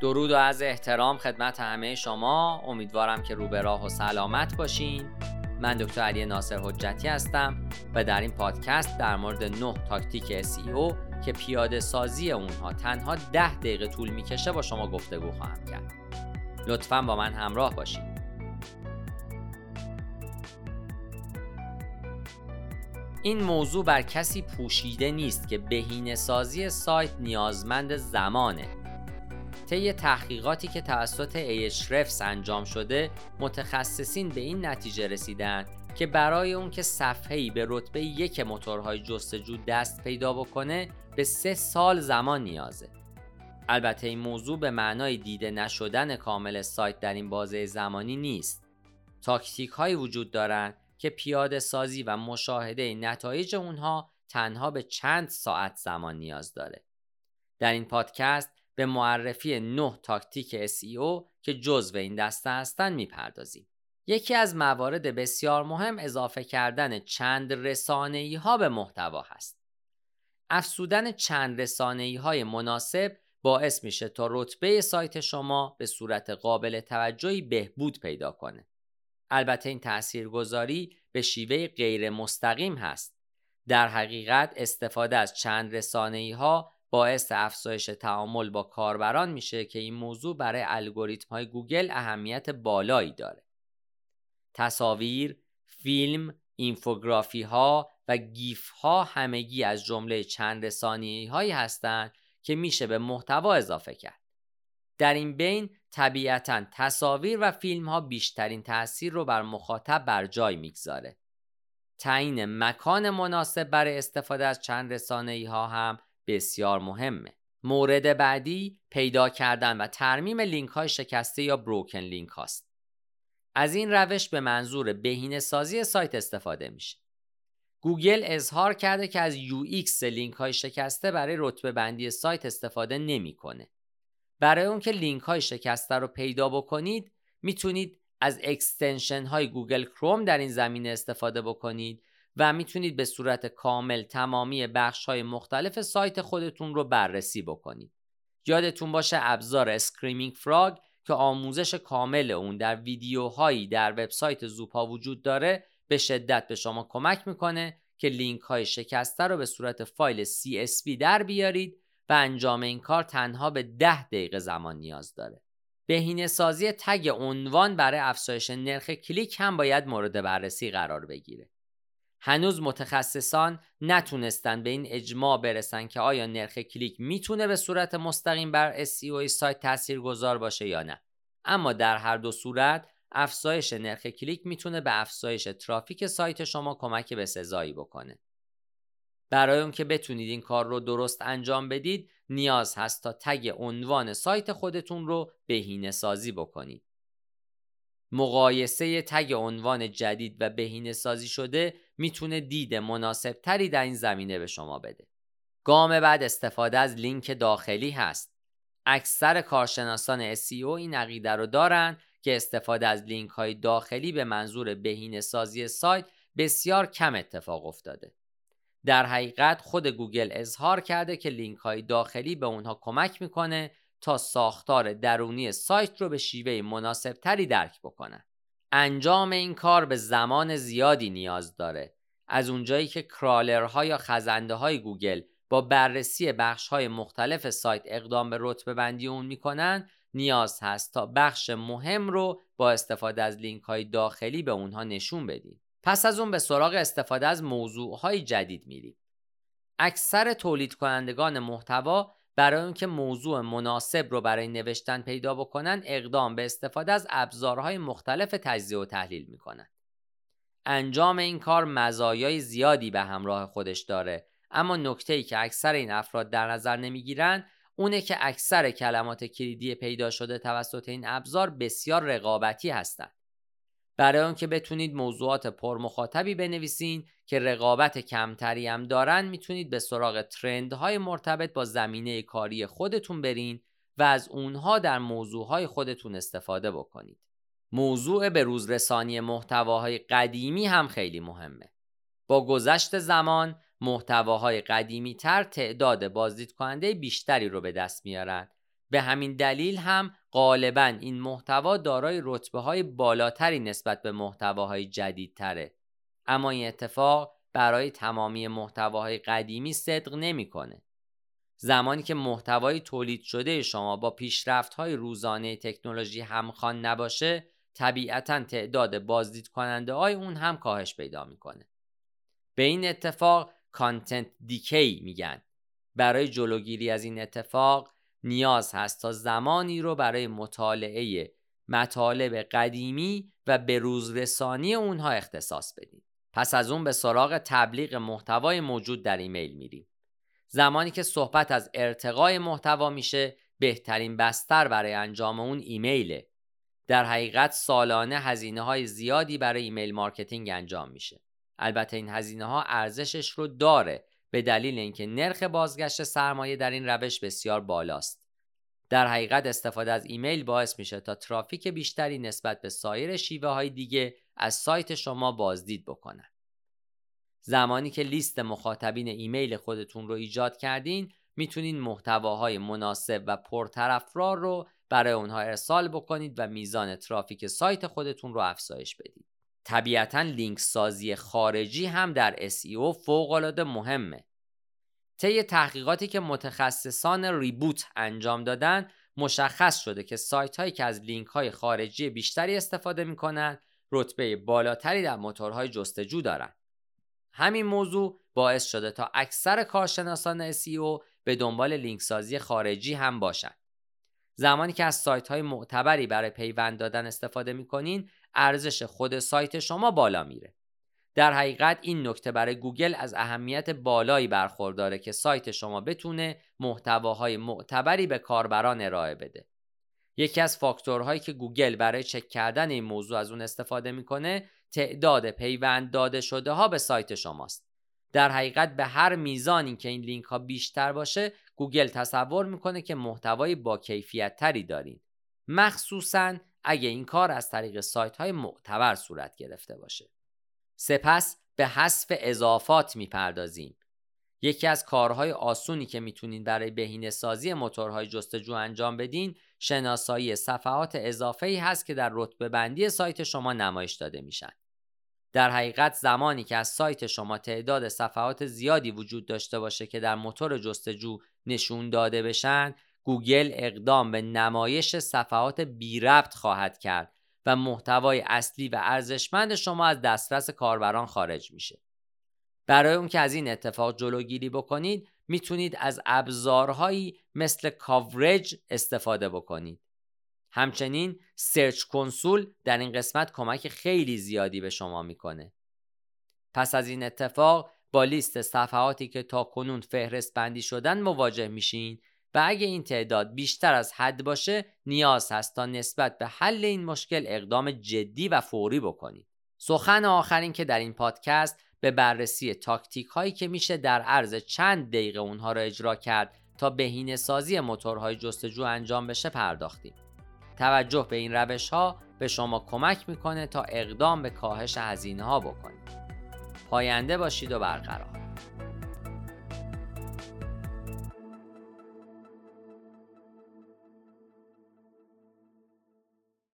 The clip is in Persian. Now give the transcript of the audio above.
درود و از احترام خدمت همه شما. امیدوارم که رو به راه و سلامت باشین. من دکتر علی ناصر حجتی هستم و در این پادکست در مورد 9 تاکتیک SEO که پیاده سازی اونها تنها 10 دقیقه طول می‌کشه با شما گفتگو خواهم کرد. لطفا با من همراه باشید این موضوع بر کسی پوشیده نیست که بهینه سازی سایت نیازمند زمانه. طی تحقیقاتی که توسط ایشرفس انجام شده متخصصین به این نتیجه رسیدن که برای اون که صفحه‌ای به رتبه یک موتورهای جستجو دست پیدا بکنه به سه سال زمان نیازه. البته این موضوع به معنای دیده نشدن کامل سایت در این بازه زمانی نیست. تاکتیک هایی وجود دارند که پیاده سازی و مشاهده نتایج اونها تنها به چند ساعت زمان نیاز داره. در این پادکست به معرفی نه تاکتیک SEO که جزو این دسته هستند می‌پردازیم. یکی از موارد بسیار مهم اضافه کردن چند رسانه‌ای ها به محتوا هست. افسودن چند رسانه‌ای های مناسب باعث میشه تا رتبه سایت شما به صورت قابل توجهی بهبود پیدا کنه. البته این تاثیرگذاری به شیوه غیر مستقیم هست. در حقیقت استفاده از چند رسانه‌ای ها باعث افزایش تعامل با کاربران میشه که این موضوع برای الگوریتم های گوگل اهمیت بالایی داره. تصاویر، فیلم، اینفوگرافی ها و گیف ها همگی از جمله چند رسانه ای هایی هستند که میشه به محتوا اضافه کرد. در این بین طبیعتا تصاویر و فیلم ها بیشترین تاثیر رو بر مخاطب بر جای می‌گذاره. تعیین مکان مناسب برای استفاده از چند رسانه ای ها هم بسیار مهمه. مورد بعدی پیدا کردن و ترمیم لینک های شکسته یا broken link هاست. از این روش به منظور بهینه سازی سایت استفاده میشه. گوگل اظهار کرده که از UX لینک های شکسته برای رتبه بندی سایت استفاده نمی‌کنه. برای اون که لینک های شکسته رو پیدا بکنید می‌تونید از extension های گوگل کروم در این زمینه استفاده بکنید و می‌تونید به صورت کامل تمامی بخش های مختلف سایت خودتون رو بررسی بکنید. یادتون باشه ابزار Screaming Frog که آموزش کامل اون در ویدیوهایی در وبسایت زوپا وجود داره به شدت به شما کمک می‌کنه که لینک های شکسته رو به صورت فایل CSV در بیارید و انجام این کار تنها به 10 دقیقه زمان نیاز داره. بهینه سازی تگ عنوان برای افزایش نرخ کلیک هم باید مورد بررسی قرار بگیره. هنوز متخصصان نتونستن به این اجماع برسن که آیا نرخ کلیک می‌تونه به صورت مستقیم بر SEO سایت تأثیر گذار باشه یا نه. اما در هر دو صورت افزایش نرخ کلیک می‌تونه به افزایش ترافیک سایت شما کمک به سزایی بکنه. برای اون که بتونید این کار رو درست انجام بدید نیاز هست تا تگ عنوان سایت خودتون رو بهینه سازی بکنید. مقایسه تگ عنوان جدید و بهینه سازی شده می‌تونه دید مناسب تری در این زمینه به شما بده. گام بعد استفاده از لینک داخلی هست. اکثر کارشناسان SEO این عقیده رو دارن که استفاده از لینک های داخلی به منظور بهینه سازی سایت بسیار کم اتفاق افتاده. در حقیقت خود گوگل اظهار کرده که لینک های داخلی به اونها کمک می‌کنه تا ساختار درونی سایت رو به شیوه مناسب تری درک بکنن. انجام این کار به زمان زیادی نیاز داره. از اونجایی که کرالرها یا خزنده های گوگل با بررسی بخش های مختلف سایت اقدام به رتبه بندی اون می‌کنن نیاز هست تا بخش مهم رو با استفاده از لینک های داخلی به اونها نشون بدیم. پس از اون به سراغ استفاده از موضوع های جدید میریم. اکثر تولید کنندگان محتوا برای اینکه موضوع مناسب رو برای نوشتن پیدا بکنن اقدام به استفاده از ابزارهای مختلف تجزیه و تحلیل می‌کنن. انجام این کار مزایای زیادی به همراه خودش داره اما نکته ای که اکثر این افراد در نظر نمی‌گیرن اونه که اکثر کلمات کلیدی پیدا شده توسط این ابزار بسیار رقابتی هستند برای آنکه بتونید موضوعات پرمخاطبی بنویسین که رقابت کمتری هم دارن می‌تونید به سراغ ترندهای مرتبط با زمینه کاری خودتون برین و از اونها در موضوعهای خودتون استفاده بکنید. موضوع به روزرسانی محتواهای قدیمی هم خیلی مهمه. با گذشت زمان محتواهای قدیمی تر تعداد بازدید کننده بیشتری رو به دست میارن به همین دلیل هم غالبا این محتوا دارای رتبه های بالاتری نسبت به محتواهای جدیدتره. اما این اتفاق برای تمامی محتواهای قدیمی صدق نمی‌کنه. زمانی که محتوای تولید شده شما با پیشرفت های روزانه تکنولوژی همخوان نباشه طبیعتا تعداد بازدید کننده های اون هم کاهش پیدا می‌کنه. به این اتفاق کانتنت دیکی میگن. برای جلوگیری از این اتفاق نیاز هست تا زمانی رو برای مطالعه مطالب قدیمی و به روزرسانی اونها اختصاص بدیم. پس از اون به سراغ تبلیغ محتوای موجود در ایمیل میریم. زمانی که صحبت از ارتقای محتوا میشه بهترین بستر برای انجام اون ایمیله در حقیقت سالانه هزینه های زیادی برای email marketing انجام میشه. البته این هزینه ها ارزشش رو داره. به دلیل اینکه نرخ بازگشت سرمایه در این روش بسیار بالاست در حقیقت استفاده از ایمیل باعث میشه تا ترافیک بیشتری نسبت به سایر شیوه های دیگه از سایت شما بازدید بکنن زمانی که لیست مخاطبین ایمیل خودتون رو ایجاد کردین می‌تونین محتواهای مناسب و پرطرفدار رو برای اونها ارسال بکنید و میزان ترافیک سایت خودتون رو افزایش بدید. طبیعتا لینک سازی خارجی هم در SEO فوق العاده مهمه. طی تحقیقاتی که متخصصان ریبوت انجام دادن مشخص شده که سایت هایی که از لینک های خارجی بیشتری استفاده می‌کنن رتبه بالاتری در موتورهای جستجو دارند. همین موضوع باعث شده تا اکثر کارشناسان SEO به دنبال لینک سازی خارجی هم باشند. زمانی که از سایت های معتبری برای پیوند دادن استفاده می کنین ارزش خود سایت شما بالا میره. در حقیقت این نکته برای گوگل از اهمیت بالایی برخورداره که سایت شما بتونه محتواهای معتبری به کاربران ارائه بده. یکی از فاکتورهایی که گوگل برای چک کردن این موضوع از اون استفاده می‌کنه تعداد پیوند داده شده ها به سایت شماست. در حقیقت به هر میزانی که این لینک ها بیشتر باشه گوگل تصور می‌کنه که محتوای با کیفیت تری دارین. مخصوصا اگه این کار از طریق سایت های معتبر صورت گرفته باشه. سپس به حذف اضافات می‌پردازیم. یکی از کارهای آسونی که می‌تونین برای بهینه سازی موتورهای جستجو انجام بدین شناسایی صفحات اضافه ای هست که در رتبه بندی سایت شما نمایش داده میشن. در حقیقت زمانی که از سایت شما تعداد صفحات زیادی وجود داشته باشه که در موتور جستجو نشون داده بشن گوگل اقدام به نمایش صفحات بی ربط خواهد کرد و محتوای اصلی و ارزشمند شما از دسترس کاربران خارج میشه. برای اون که از این اتفاق جلوگیری بکنید می‌تونید از ابزارهایی مثل کاورج استفاده بکنید. همچنین سرچ کنسول در این قسمت کمک خیلی زیادی به شما می‌کنه. پس از این اتفاق با لیست صفحاتی که تا کنون فهرست بندی شدن مواجه میشین و اگه این تعداد بیشتر از حد باشه نیاز هست تا نسبت به حل این مشکل اقدام جدی و فوری بکنید. سخن آخرین که در این پادکست به بررسی تاکتیک هایی که میشه در عرض چند دقیقه اونها را اجرا کرد تا بهینه سازی موتورهای جستجو انجام بشه پرداختیم. توجه به این روش ها به شما کمک می‌کنه تا اقدام به کاهش هزینه ها بکنید. پاینده باشید و برقرار.